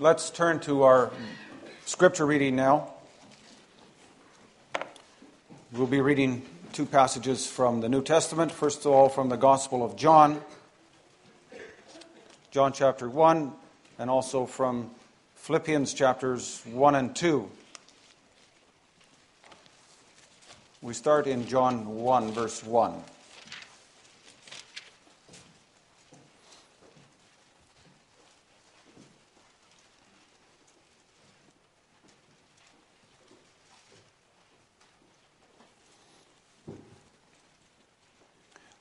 Let's turn to our scripture reading now. We'll be reading two passages from the New Testament. First of all, from the Gospel of John, John chapter 1, and also from Philippians chapters 1 and 2. We start in John 1, verse 1.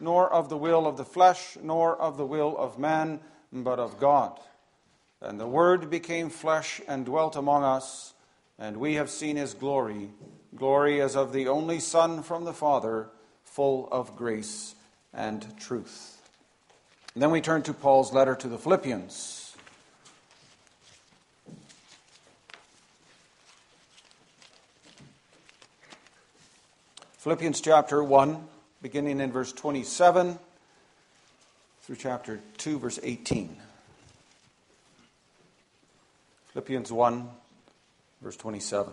nor of the will of the flesh, nor of the will of man, but of God. And the Word became flesh and dwelt among us, and we have seen his glory glory as of the only Son from the Father, full of grace and truth. And then we turn to Paul's letter to the Philippians. Philippians chapter 1 beginning in verse 27 through chapter 2, verse 18. Philippians 1, verse 27.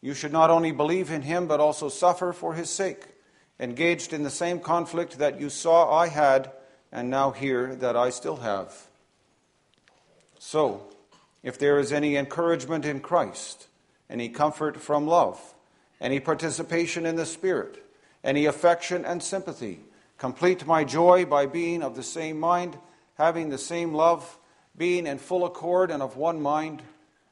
you should not only believe in him, but also suffer for his sake, engaged in the same conflict that you saw I had, and now hear that I still have. So, if there is any encouragement in Christ, any comfort from love, any participation in the Spirit, any affection and sympathy, complete my joy by being of the same mind, having the same love, being in full accord and of one mind.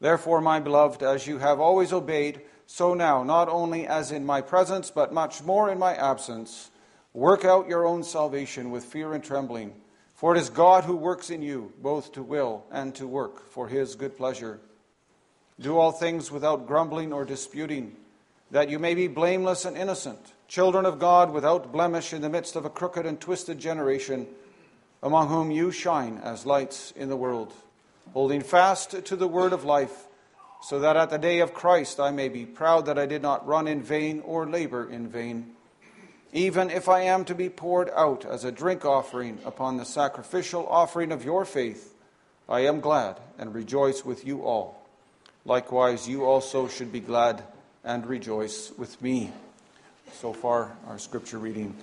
Therefore, my beloved, as you have always obeyed, so now, not only as in my presence, but much more in my absence, work out your own salvation with fear and trembling. For it is God who works in you, both to will and to work for his good pleasure. Do all things without grumbling or disputing, that you may be blameless and innocent, children of God without blemish in the midst of a crooked and twisted generation, among whom you shine as lights in the world holding fast to the word of life, so that at the day of Christ I may be proud that I did not run in vain or labor in vain. even if I am to be poured out as a drink offering upon the sacrificial offering of your faith, I am glad and rejoice with you all. Likewise, you also should be glad and rejoice with me. So far, our scripture reading.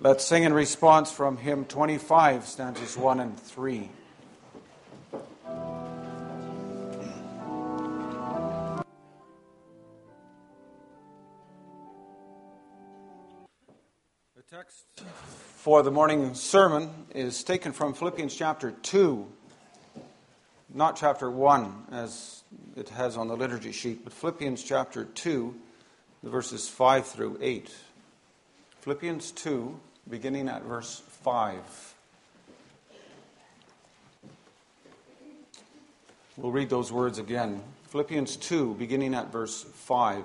Let's sing in response from hymn 25, stanzas 1 and 3. Text for the morning sermon is taken from Philippians chapter 2, not chapter 1 as it has on the liturgy sheet, but Philippians chapter 2, the verses 5 through 8. Philippians 2, beginning at verse 5. We'll read those words again. Philippians 2, beginning at verse 5.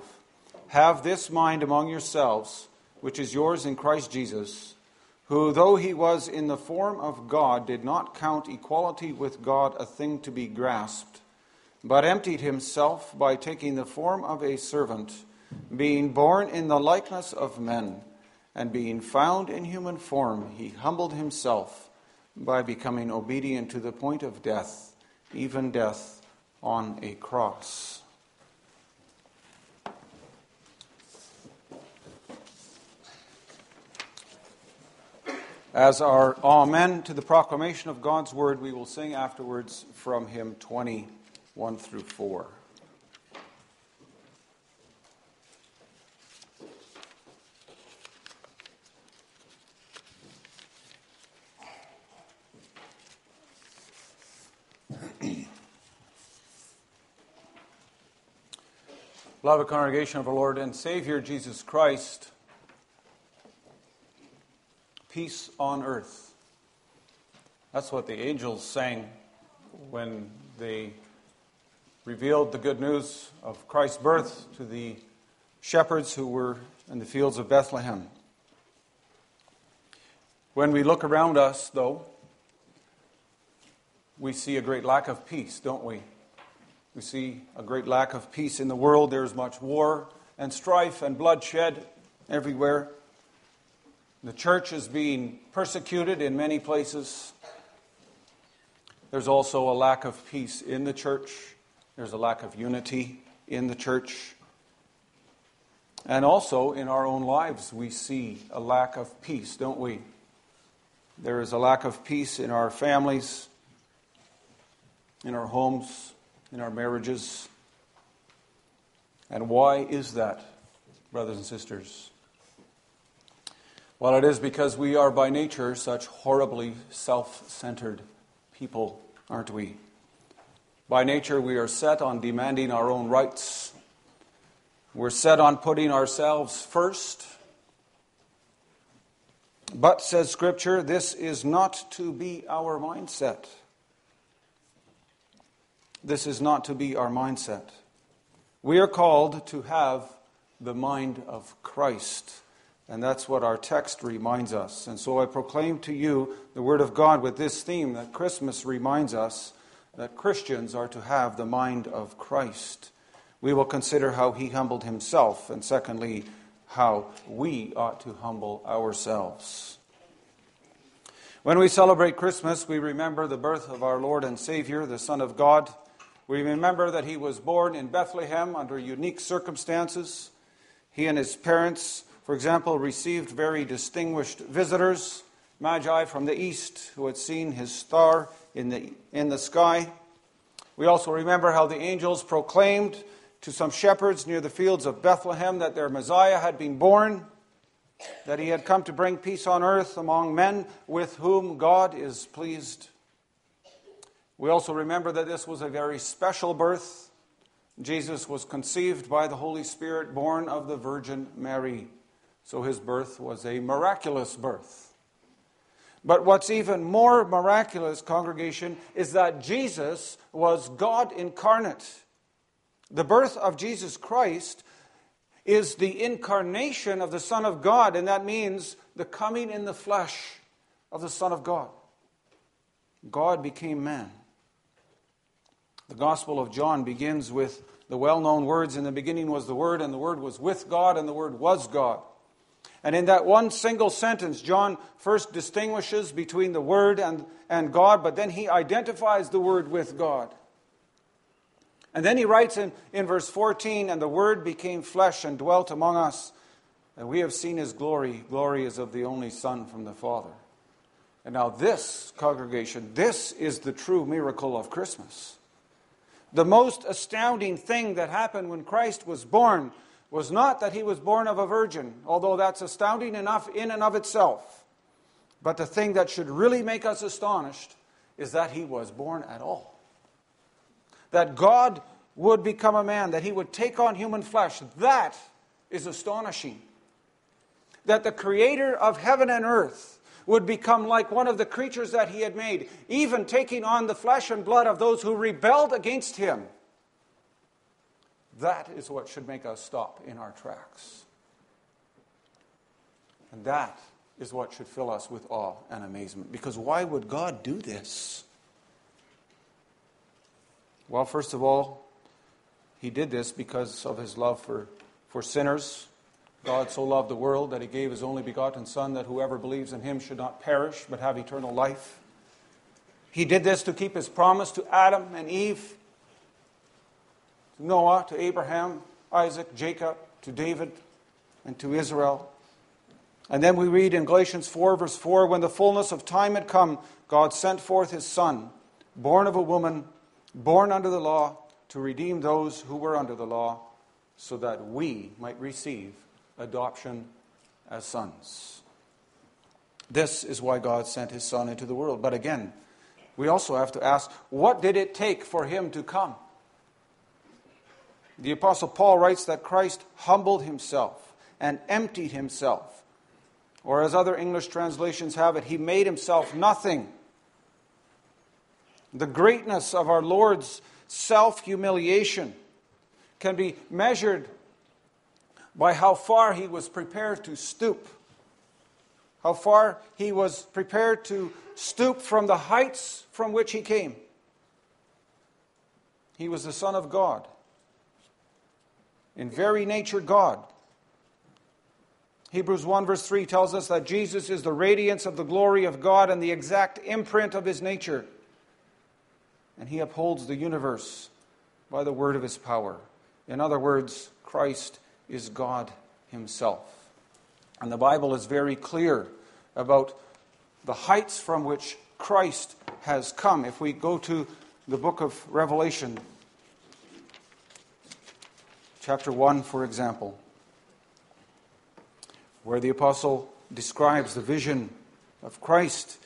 Have this mind among yourselves which is yours in Christ Jesus, who, though he was in the form of God, did not count equality with God a thing to be grasped, but emptied himself by taking the form of a servant, being born in the likeness of men, and being found in human form, he humbled himself by becoming obedient to the point of death, even death on a cross. As our Amen to the proclamation of God's word, we will sing afterwards from hymn 21 through 4. Beloved congregation of our Lord and Savior Jesus Christ, peace on earth. That's what the angels sang when they revealed the good news of Christ's birth to the shepherds who were in the fields of Bethlehem. When we look around us, though, we see a great lack of peace, don't we? We see a great lack of peace in the world. There's much war and strife and bloodshed everywhere. The church is being persecuted in many places. There's also a lack of peace in the church. There's a lack of unity in the church. And also in our own lives, we see a lack of peace, don't we? There is a lack of peace in our families, in our homes, in our marriages. And why is that, brothers and sisters? Well, it is because we are by nature such horribly self centered people, aren't we? By nature, we are set on demanding our own rights. We're set on putting ourselves first. But, says Scripture, this is not to be our mindset. This is not to be our mindset. We are called to have the mind of Christ. And that's what our text reminds us. And so I proclaim to you the Word of God with this theme that Christmas reminds us that Christians are to have the mind of Christ. We will consider how he humbled himself, and secondly, how we ought to humble ourselves. When we celebrate Christmas, we remember the birth of our Lord and Savior, the Son of God. We remember that he was born in Bethlehem under unique circumstances. He and his parents for example, received very distinguished visitors, magi from the east who had seen his star in the, in the sky. We also remember how the angels proclaimed to some shepherds near the fields of Bethlehem that their Messiah had been born, that he had come to bring peace on earth among men with whom God is pleased. We also remember that this was a very special birth. Jesus was conceived by the Holy Spirit, born of the Virgin Mary. So his birth was a miraculous birth. But what's even more miraculous, congregation, is that Jesus was God incarnate. The birth of Jesus Christ is the incarnation of the Son of God, and that means the coming in the flesh of the Son of God. God became man. The Gospel of John begins with the well known words In the beginning was the Word, and the Word was with God, and the Word was God. And in that one single sentence, John first distinguishes between the Word and, and God, but then he identifies the Word with God. And then he writes in, in verse 14, And the Word became flesh and dwelt among us, and we have seen his glory. Glory is of the only Son from the Father. And now, this congregation, this is the true miracle of Christmas. The most astounding thing that happened when Christ was born was not that he was born of a virgin, although that's astounding enough in and of itself. But the thing that should really make us astonished is that he was born at all. That God would become a man, that he would take on human flesh. That is astonishing. That the creator of heaven and earth would become like one of the creatures that he had made, even taking on the flesh and blood of those who rebelled against him that is what should make us stop in our tracks. And that is what should fill us with awe and amazement. Because why would God do this? Well, first of all, He did this because of His love for, for sinners. God so loved the world that He gave His only begotten Son, that whoever believes in Him should not perish, but have eternal life. He did this to keep His promise to Adam and Eve to Noah, to Abraham, Isaac, Jacob, to David, and to Israel. And then we read in Galatians 4, verse 4 when the fullness of time had come, God sent forth his Son, born of a woman, born under the law, to redeem those who were under the law, so that we might receive adoption as sons. This is why God sent his Son into the world. But again, we also have to ask what did it take for him to come? The Apostle Paul writes that Christ humbled himself and emptied himself. Or, as other English translations have it, he made himself nothing. The greatness of our Lord's self humiliation can be measured by how far he was prepared to stoop, how far he was prepared to stoop from the heights from which he came. He was the Son of God in very nature God. Hebrews 1, verse 3 tells us that Jesus is the radiance of the glory of God and the exact imprint of his nature. And he upholds the universe by the word of his power. In other words, Christ is God himself. And the Bible is very clear about the heights from which Christ has come. If we go to the book of Revelation, chapter 1, for example, where the apostle describes the vision of Christ.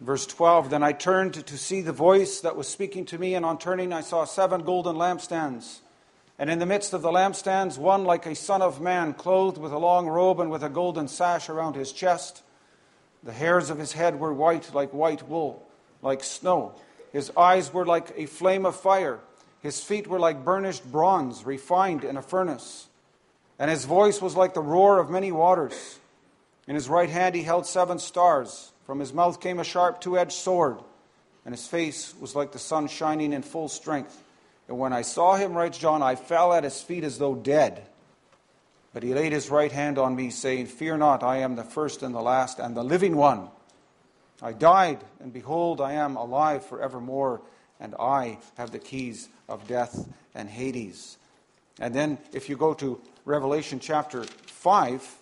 Verse 12 Then I turned to see the voice that was speaking to me, and on turning I saw seven golden lampstands. And in the midst of the lampstands, one like a son of man, clothed with a long robe and with a golden sash around his chest. The hairs of his head were white like white wool, like snow. His eyes were like a flame of fire. His feet were like burnished bronze, refined in a furnace. And his voice was like the roar of many waters. In his right hand he held seven stars. From his mouth came a sharp two edged sword. And his face was like the sun shining in full strength. And when I saw him, writes John, I fell at his feet as though dead. But he laid his right hand on me, saying, Fear not, I am the first and the last and the living one. I died, and behold, I am alive forevermore and I have the keys of death and Hades. And then, if you go to Revelation chapter 5,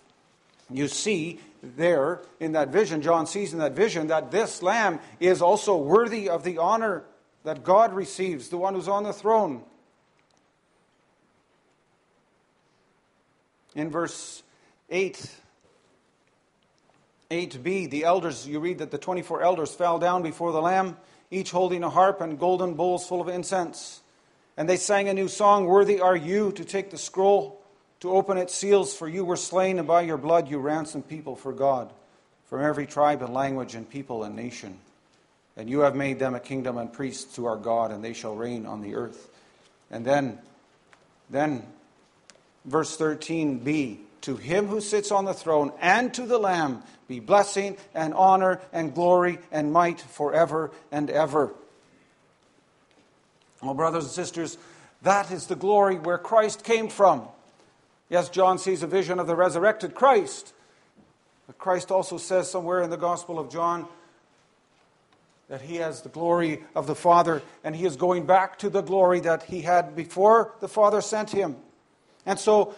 you see there in that vision, John sees in that vision, that this Lamb is also worthy of the honor that God receives, the one who's on the throne. In verse 8, 8b, the elders, you read that the 24 elders fell down before the Lamb each holding a harp and golden bowls full of incense. And they sang a new song Worthy are you to take the scroll, to open its seals, for you were slain, and by your blood you ransomed people for God, from every tribe and language and people and nation. And you have made them a kingdom and priests to our God, and they shall reign on the earth. And then, then, verse 13b to him who sits on the throne and to the Lamb be blessing and honor and glory and might forever and ever. Well, brothers and sisters, that is the glory where Christ came from. Yes, John sees a vision of the resurrected Christ. But Christ also says somewhere in the Gospel of John that he has the glory of the Father and he is going back to the glory that he had before the Father sent him. And so,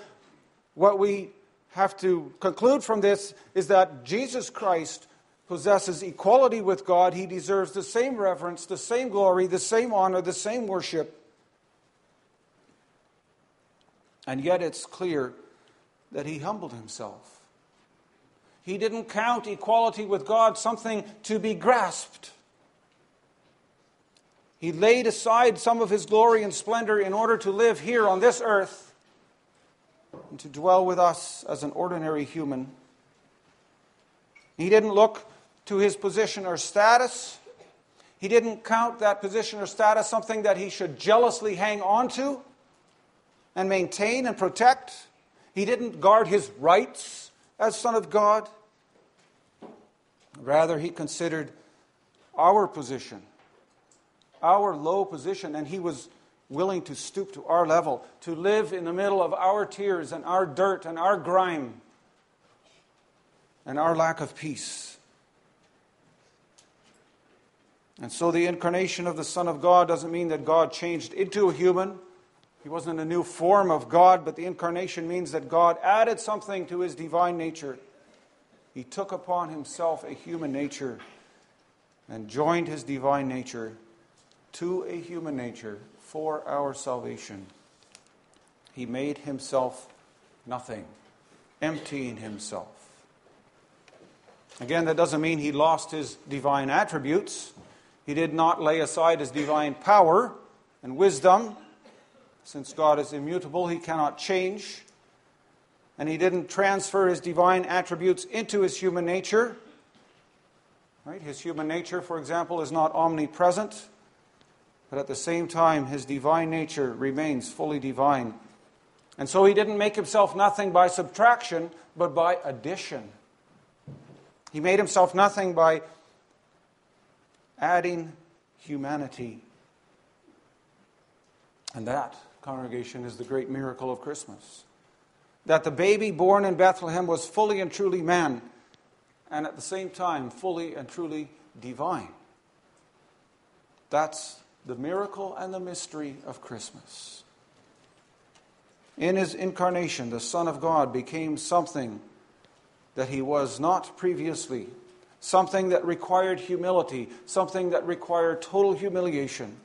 what we have to conclude from this is that Jesus Christ possesses equality with God. He deserves the same reverence, the same glory, the same honor, the same worship. And yet, it's clear that he humbled himself. He didn't count equality with God something to be grasped. He laid aside some of his glory and splendor in order to live here on this earth and to dwell with us as an ordinary human. He didn't look to his position or status. He didn't count that position or status something that he should jealously hang on to and maintain and protect. He didn't guard his rights as Son of God. Rather, he considered our position our low position, and he was willing to stoop to our level, to live in the middle of our tears and our dirt and our grime and our lack of peace. And so the incarnation of the Son of God doesn't mean that God changed into a human. He wasn't a new form of God, but the incarnation means that God added something to his divine nature. He took upon himself a human nature and joined his divine nature to a human nature for our salvation. He made himself nothing, emptying himself. Again, that doesn't mean he lost his divine attributes. He did not lay aside his divine power and wisdom. Since God is immutable, he cannot change. And he didn't transfer his divine attributes into his human nature. Right? His human nature, for example, is not omnipresent but at the same time, his divine nature remains fully divine. And so he didn't make himself nothing by subtraction, but by addition. He made himself nothing by adding humanity. And that, congregation, is the great miracle of Christmas. That the baby born in Bethlehem was fully and truly man, and at the same time, fully and truly divine. That's the miracle and the mystery of Christmas. In his incarnation, the Son of God became something that he was not previously, something that required humility, something that required total humiliation.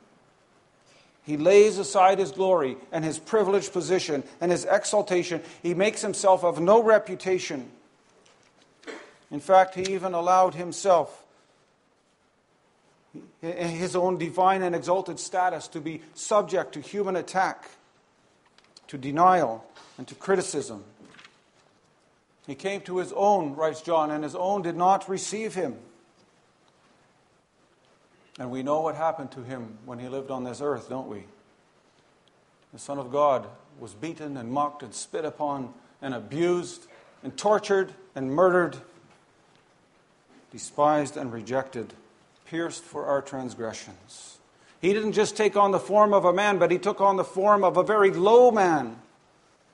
He lays aside his glory and his privileged position and his exaltation. He makes himself of no reputation. In fact, he even allowed himself his own divine and exalted status to be subject to human attack, to denial, and to criticism. He came to his own, writes John, and his own did not receive him. And we know what happened to him when he lived on this earth, don't we? The Son of God was beaten and mocked and spit upon and abused and tortured and murdered, despised and rejected pierced for our transgressions. He didn't just take on the form of a man, but he took on the form of a very low man,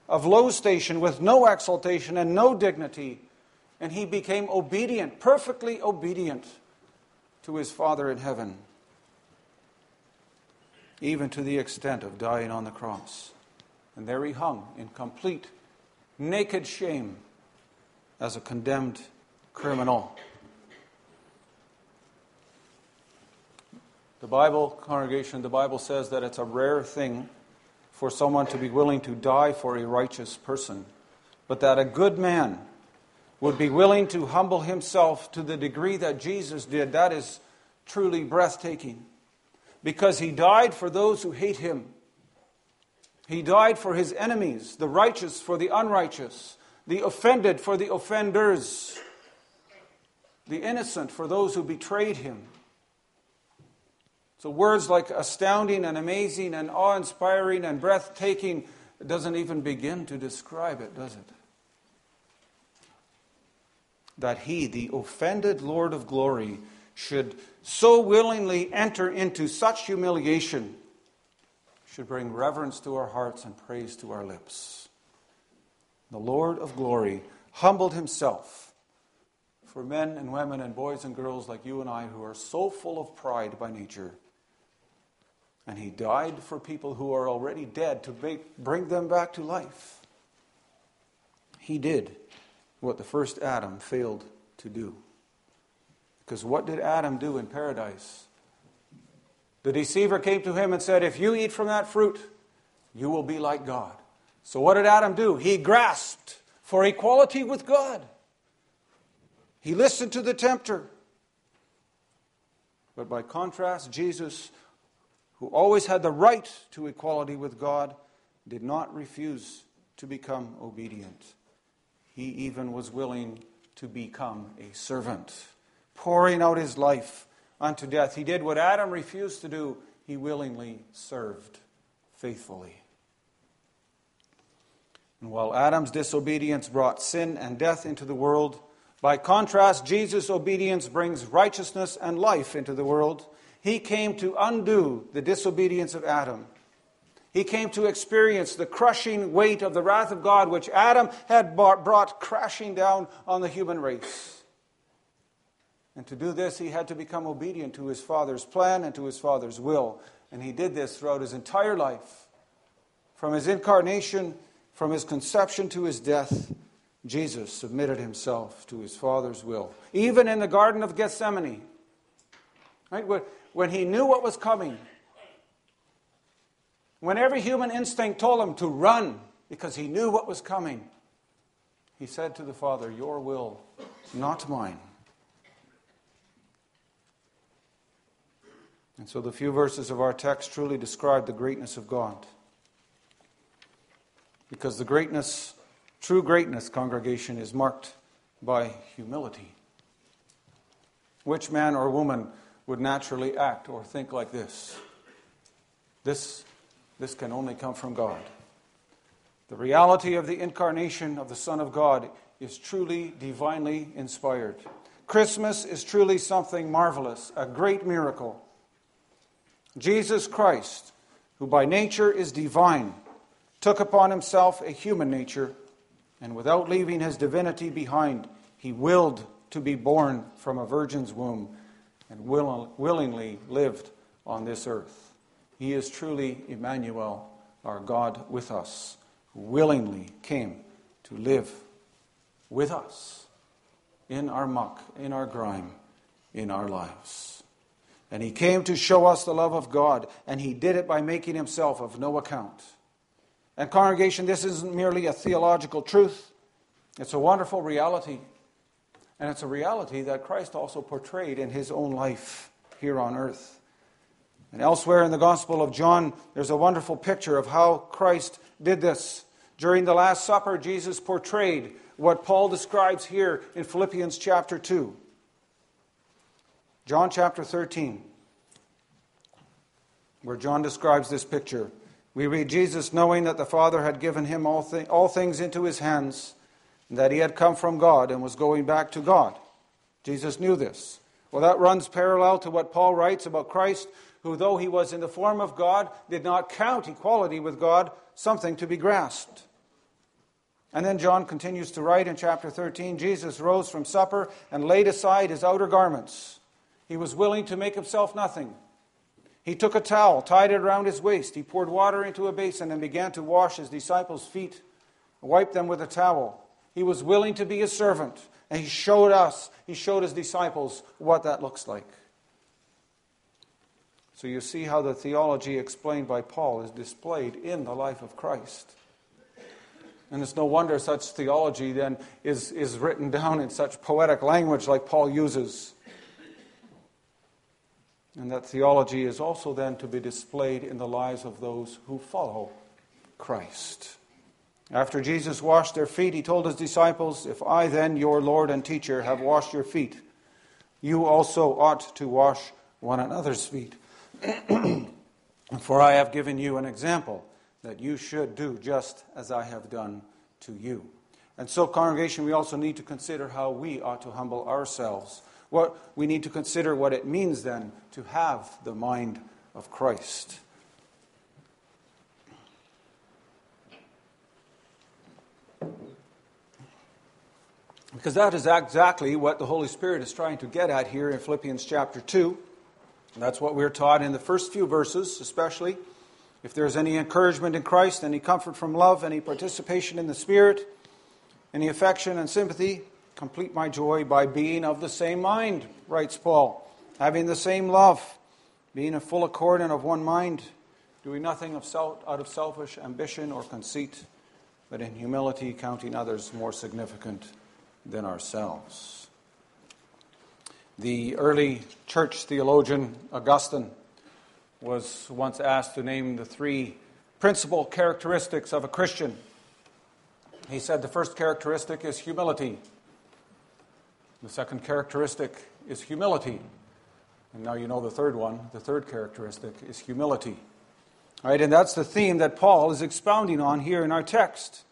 of low station, with no exaltation and no dignity. And he became obedient, perfectly obedient to his Father in heaven, even to the extent of dying on the cross. And there he hung in complete, naked shame as a condemned criminal. The Bible, congregation, the Bible says that it's a rare thing for someone to be willing to die for a righteous person, but that a good man would be willing to humble himself to the degree that Jesus did. That is truly breathtaking because he died for those who hate him. He died for his enemies, the righteous for the unrighteous, the offended for the offenders, the innocent for those who betrayed him. So, words like astounding and amazing and awe inspiring and breathtaking doesn't even begin to describe it, does it? That he, the offended Lord of glory, should so willingly enter into such humiliation should bring reverence to our hearts and praise to our lips. the Lord of glory, humbled himself for men and women and boys and girls like you and I who are so full of pride by nature. And he died for people who are already dead to make, bring them back to life. He did what the first Adam failed to do. Because what did Adam do in paradise? The deceiver came to him and said, If you eat from that fruit, you will be like God. So what did Adam do? He grasped for equality with God. He listened to the tempter. But by contrast, Jesus, who always had the right to equality with God, did not refuse to become obedient. He even was willing to become a servant, pouring out his life unto death. He did what Adam refused to do, he willingly served faithfully. And while Adam's disobedience brought sin and death into the world, by contrast, Jesus' obedience brings righteousness and life into the world. He came to undo the disobedience of Adam. He came to experience the crushing weight of the wrath of God, which Adam had brought crashing down on the human race. And to do this, he had to become obedient to his Father's plan and to his Father's will. And he did this throughout his entire life. From his incarnation from his conception to his death, Jesus submitted himself to his Father's will. Even in the Garden of Gethsemane, right, when he knew what was coming, when every human instinct told him to run because he knew what was coming, he said to the Father, Your will, not mine. And so the few verses of our text truly describe the greatness of God. Because the greatness, true greatness, congregation, is marked by humility. Which man or woman would naturally act or think like this? This, this can only come from God. The reality of the incarnation of the Son of God is truly divinely inspired. Christmas is truly something marvelous, a great miracle. Jesus Christ, who by nature is divine, took upon himself a human nature, and without leaving his divinity behind, he willed to be born from a virgin's womb and will, willingly lived on this earth. He is truly Emmanuel, our God with us, who willingly came to live with us in our muck, in our grime, in our lives. And he came to show us the love of God, and he did it by making himself of no account. And, congregation, this isn't merely a theological truth, it's a wonderful reality. And it's a reality that Christ also portrayed in his own life here on earth. And elsewhere in the Gospel of John, there's a wonderful picture of how Christ did this. During the Last Supper, Jesus portrayed what Paul describes here in Philippians chapter 2. John chapter 13, where John describes this picture. We read Jesus knowing that the Father had given him all, thi- all things into his hands, and that he had come from God and was going back to God. Jesus knew this. Well, that runs parallel to what Paul writes about Christ, who, though he was in the form of God, did not count equality with God something to be grasped. And then John continues to write in chapter 13 Jesus rose from supper and laid aside his outer garments. He was willing to make himself nothing he took a towel, tied it around his waist. He poured water into a basin and began to wash his disciples' feet, wiped them with a towel. He was willing to be a servant, and he showed us, he showed his disciples what that looks like. So you see how the theology explained by Paul is displayed in the life of Christ. And it's no wonder such theology then is, is written down in such poetic language like Paul uses. And that theology is also then to be displayed in the lives of those who follow Christ. After Jesus washed their feet, he told his disciples, If I then, your Lord and teacher, have washed your feet, you also ought to wash one another's feet. For I have given you an example that you should do just as I have done to you. And so, congregation, we also need to consider how we ought to humble ourselves what we need to consider what it means then to have the mind of Christ. Because that is exactly what the Holy Spirit is trying to get at here in Philippians chapter 2. That's what we're taught in the first few verses, especially. If there's any encouragement in Christ, any comfort from love, any participation in the Spirit, any affection and sympathy, complete my joy by being of the same mind, writes Paul, having the same love, being in full accord and of one mind, doing nothing of self, out of selfish ambition or conceit, but in humility counting others more significant than ourselves. The early church theologian Augustine was once asked to name the three principal characteristics of a Christian. He said the first characteristic is humility. The second characteristic is humility. And now you know the third one. The third characteristic is humility. All right, and that's the theme that Paul is expounding on here in our text.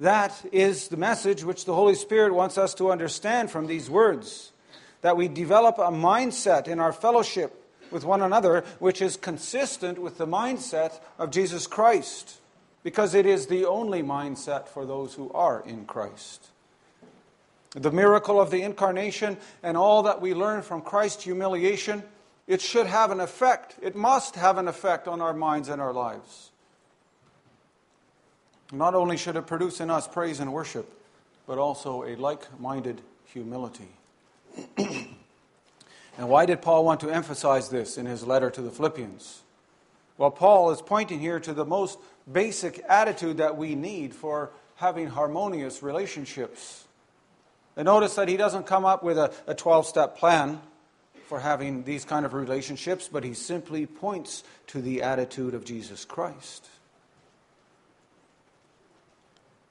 That is the message which the Holy Spirit wants us to understand from these words. That we develop a mindset in our fellowship with one another which is consistent with the mindset of Jesus Christ, because it is the only mindset for those who are in Christ. The miracle of the incarnation and all that we learn from Christ's humiliation, it should have an effect. It must have an effect on our minds and our lives. Not only should it produce in us praise and worship, but also a like minded humility. and why did Paul want to emphasize this in his letter to the Philippians? Well, Paul is pointing here to the most basic attitude that we need for having harmonious relationships. And notice that he doesn't come up with a 12 step plan for having these kind of relationships, but he simply points to the attitude of Jesus Christ.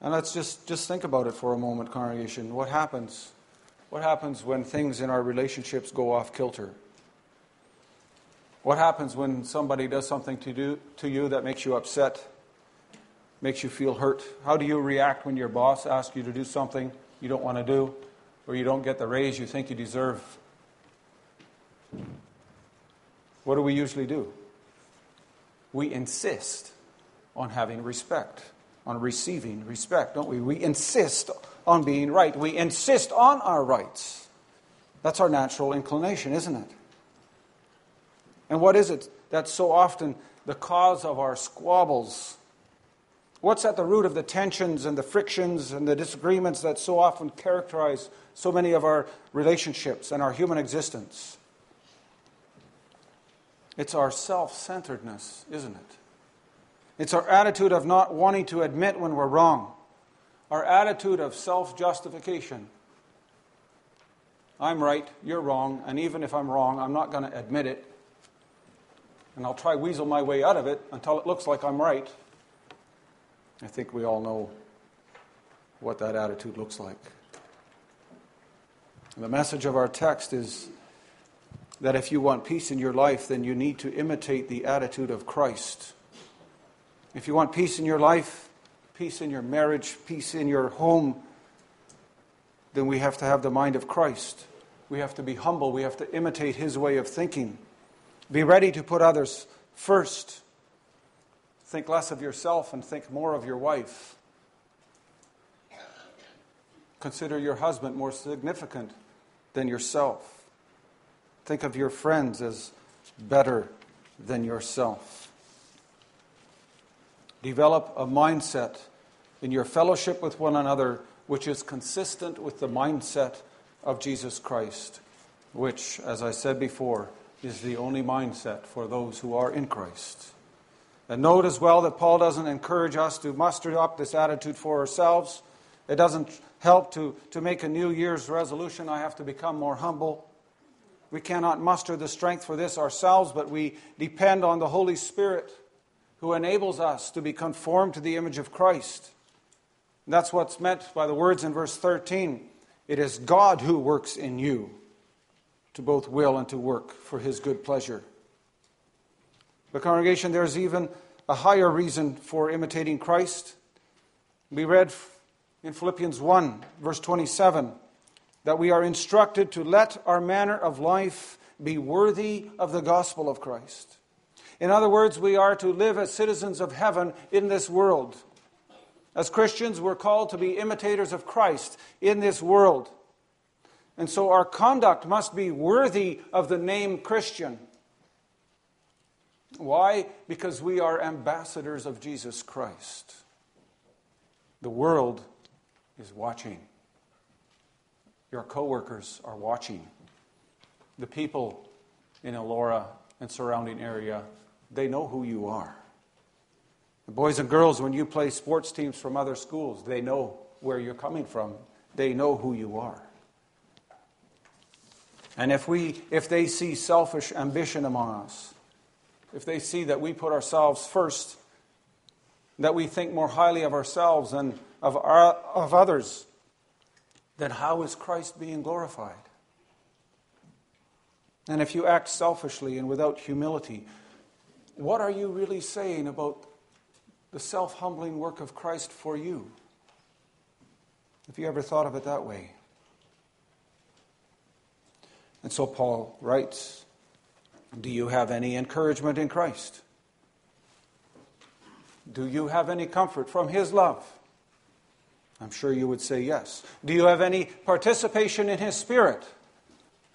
And let's just, just think about it for a moment, congregation. What happens? What happens when things in our relationships go off kilter? What happens when somebody does something to, do, to you that makes you upset, makes you feel hurt? How do you react when your boss asks you to do something you don't want to do, or you don't get the raise you think you deserve? What do we usually do? We insist on having respect on receiving respect, don't we? We insist on being right. We insist on our rights. That's our natural inclination, isn't it? And what is it that's so often the cause of our squabbles? What's at the root of the tensions and the frictions and the disagreements that so often characterize so many of our relationships and our human existence? It's our self centeredness, isn't it? It's our attitude of not wanting to admit when we're wrong, our attitude of self justification. I'm right, you're wrong, and even if I'm wrong, I'm not going to admit it. And I'll try weasel my way out of it until it looks like I'm right. I think we all know what that attitude looks like. the message of our text is that if you want peace in your life, then you need to imitate the attitude of Christ. If you want peace in your life, peace in your marriage, peace in your home, then we have to have the mind of Christ. We have to be humble. We have to imitate his way of thinking. Be ready to put others first. Think less of yourself and think more of your wife. Consider your husband more significant than yourself. Think of your friends as better than yourself. Develop a mindset in your fellowship with one another which is consistent with the mindset of Jesus Christ, which, as I said before, is the only mindset for those who are in Christ. And note as well that Paul doesn't encourage us to muster up this attitude for ourselves. It doesn't help to, to make a New Year's resolution, I have to become more humble. We cannot muster the strength for this ourselves, but we depend on the Holy Spirit who enables us to be conformed to the image of Christ. that's what's meant by the words in verse 13. It is God who works in you to both will and to work for his good pleasure. The congregation, there's even a higher reason for imitating Christ. We read in Philippians 1, verse 27, that we are instructed to let our manner of life be worthy of the gospel of Christ. In other words, we are to live as citizens of heaven in this world. As Christians, we're called to be imitators of Christ in this world. And so our conduct must be worthy of the name Christian. Why? Because we are ambassadors of Jesus Christ. The world is watching. Your coworkers are watching. The people in Elora and surrounding area, they know who you are. The boys and girls, when you play sports teams from other schools, they know where you're coming from. They know who you are. And if, we, if they see selfish ambition among us, if they see that we put ourselves first, that we think more highly of ourselves and of, our, of others, then how is Christ being glorified? And if you act selfishly and without humility, what are you really saying about the self humbling work of Christ for you? Have you ever thought of it that way? And so Paul writes Do you have any encouragement in Christ? Do you have any comfort from His love? I'm sure you would say yes. Do you have any participation in His Spirit?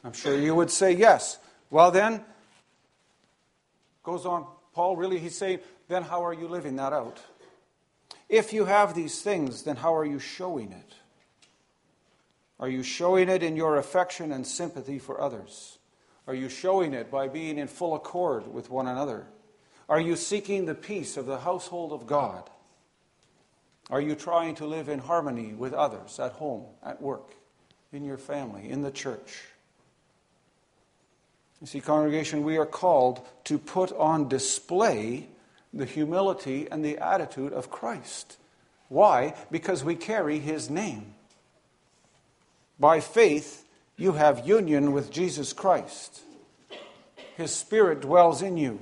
I'm sure you would say yes. Well, then, goes on, Paul really, he's saying, then how are you living that out? If you have these things, then how are you showing it? Are you showing it in your affection and sympathy for others? Are you showing it by being in full accord with one another? Are you seeking the peace of the household of God? Are you trying to live in harmony with others at home, at work, in your family, in the church? You see, congregation, we are called to put on display the humility and the attitude of Christ. Why? Because we carry his name. By faith, you have union with Jesus Christ. His Spirit dwells in you.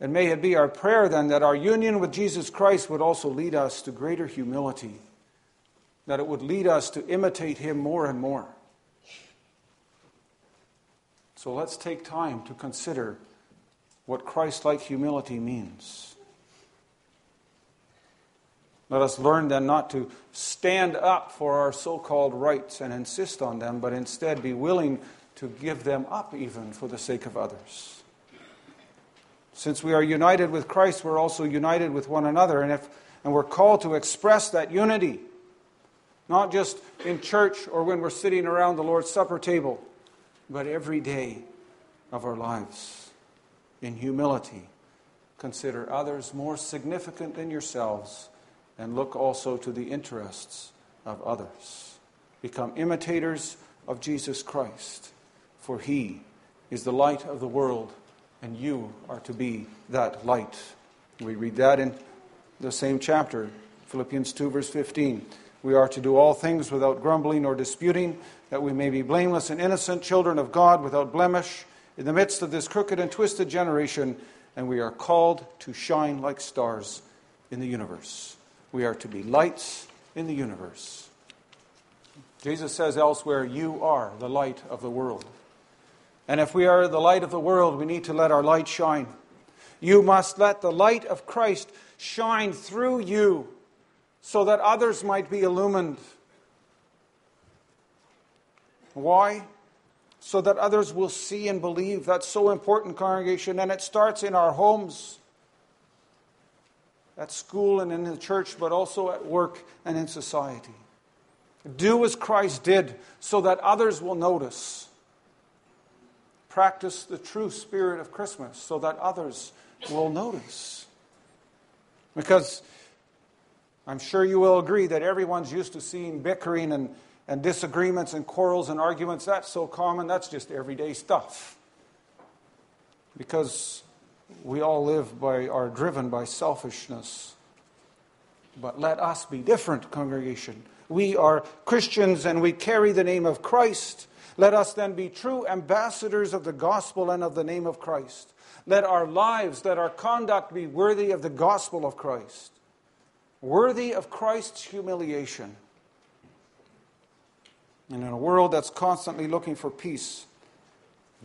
And may it be our prayer then that our union with Jesus Christ would also lead us to greater humility, that it would lead us to imitate Him more and more. So let's take time to consider what Christ like humility means. Let us learn then not to stand up for our so called rights and insist on them, but instead be willing to give them up even for the sake of others. Since we are united with Christ, we're also united with one another. And, if, and we're called to express that unity, not just in church or when we're sitting around the Lord's Supper table, but every day of our lives. In humility, consider others more significant than yourselves and look also to the interests of others. Become imitators of Jesus Christ, for he is the light of the world and you are to be that light. We read that in the same chapter, Philippians 2, verse 15. We are to do all things without grumbling or disputing, that we may be blameless and innocent children of God without blemish in the midst of this crooked and twisted generation, and we are called to shine like stars in the universe. We are to be lights in the universe. Jesus says elsewhere, You are the light of the world. And if we are the light of the world, we need to let our light shine. You must let the light of Christ shine through you so that others might be illumined. Why? So that others will see and believe. That's so important, congregation. And it starts in our homes, at school and in the church, but also at work and in society. Do as Christ did so that others will notice practice the true spirit of Christmas so that others will notice. Because I'm sure you will agree that everyone's used to seeing bickering and, and disagreements and quarrels and arguments. That's so common, that's just everyday stuff. Because we all live by, are driven by selfishness. But let us be different, congregation. We are Christians and we carry the name of Christ. Let us then be true ambassadors of the gospel and of the name of Christ. Let our lives, let our conduct be worthy of the gospel of Christ, worthy of Christ's humiliation. And in a world that's constantly looking for peace,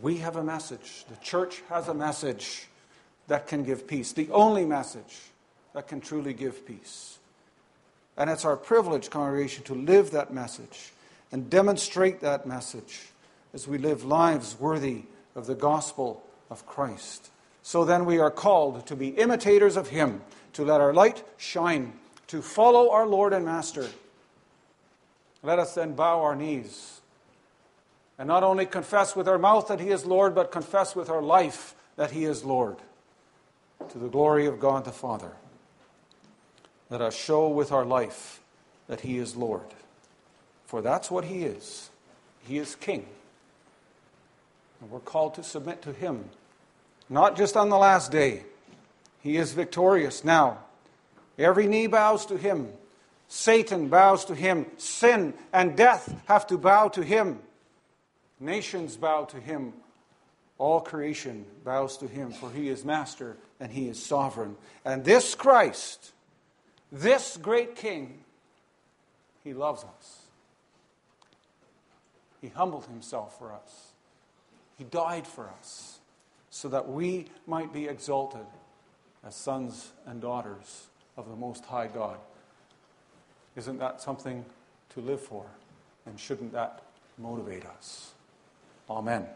we have a message. The church has a message that can give peace, the only message that can truly give peace. And it's our privilege, congregation, to live that message and demonstrate that message as we live lives worthy of the gospel of Christ. So then we are called to be imitators of Him, to let our light shine, to follow our Lord and Master. Let us then bow our knees and not only confess with our mouth that He is Lord, but confess with our life that He is Lord, to the glory of God the Father. Let us show with our life that He is Lord, for that's what He is. He is King. And we're called to submit to Him, not just on the last day. He is victorious now. Every knee bows to Him. Satan bows to Him. Sin and death have to bow to Him. Nations bow to him. All creation bows to him, for he is master and he is sovereign. And this Christ, this great King, he loves us. He humbled himself for us. He died for us so that we might be exalted as sons and daughters of the Most High God. Isn't that something to live for? And shouldn't that motivate us? Amen.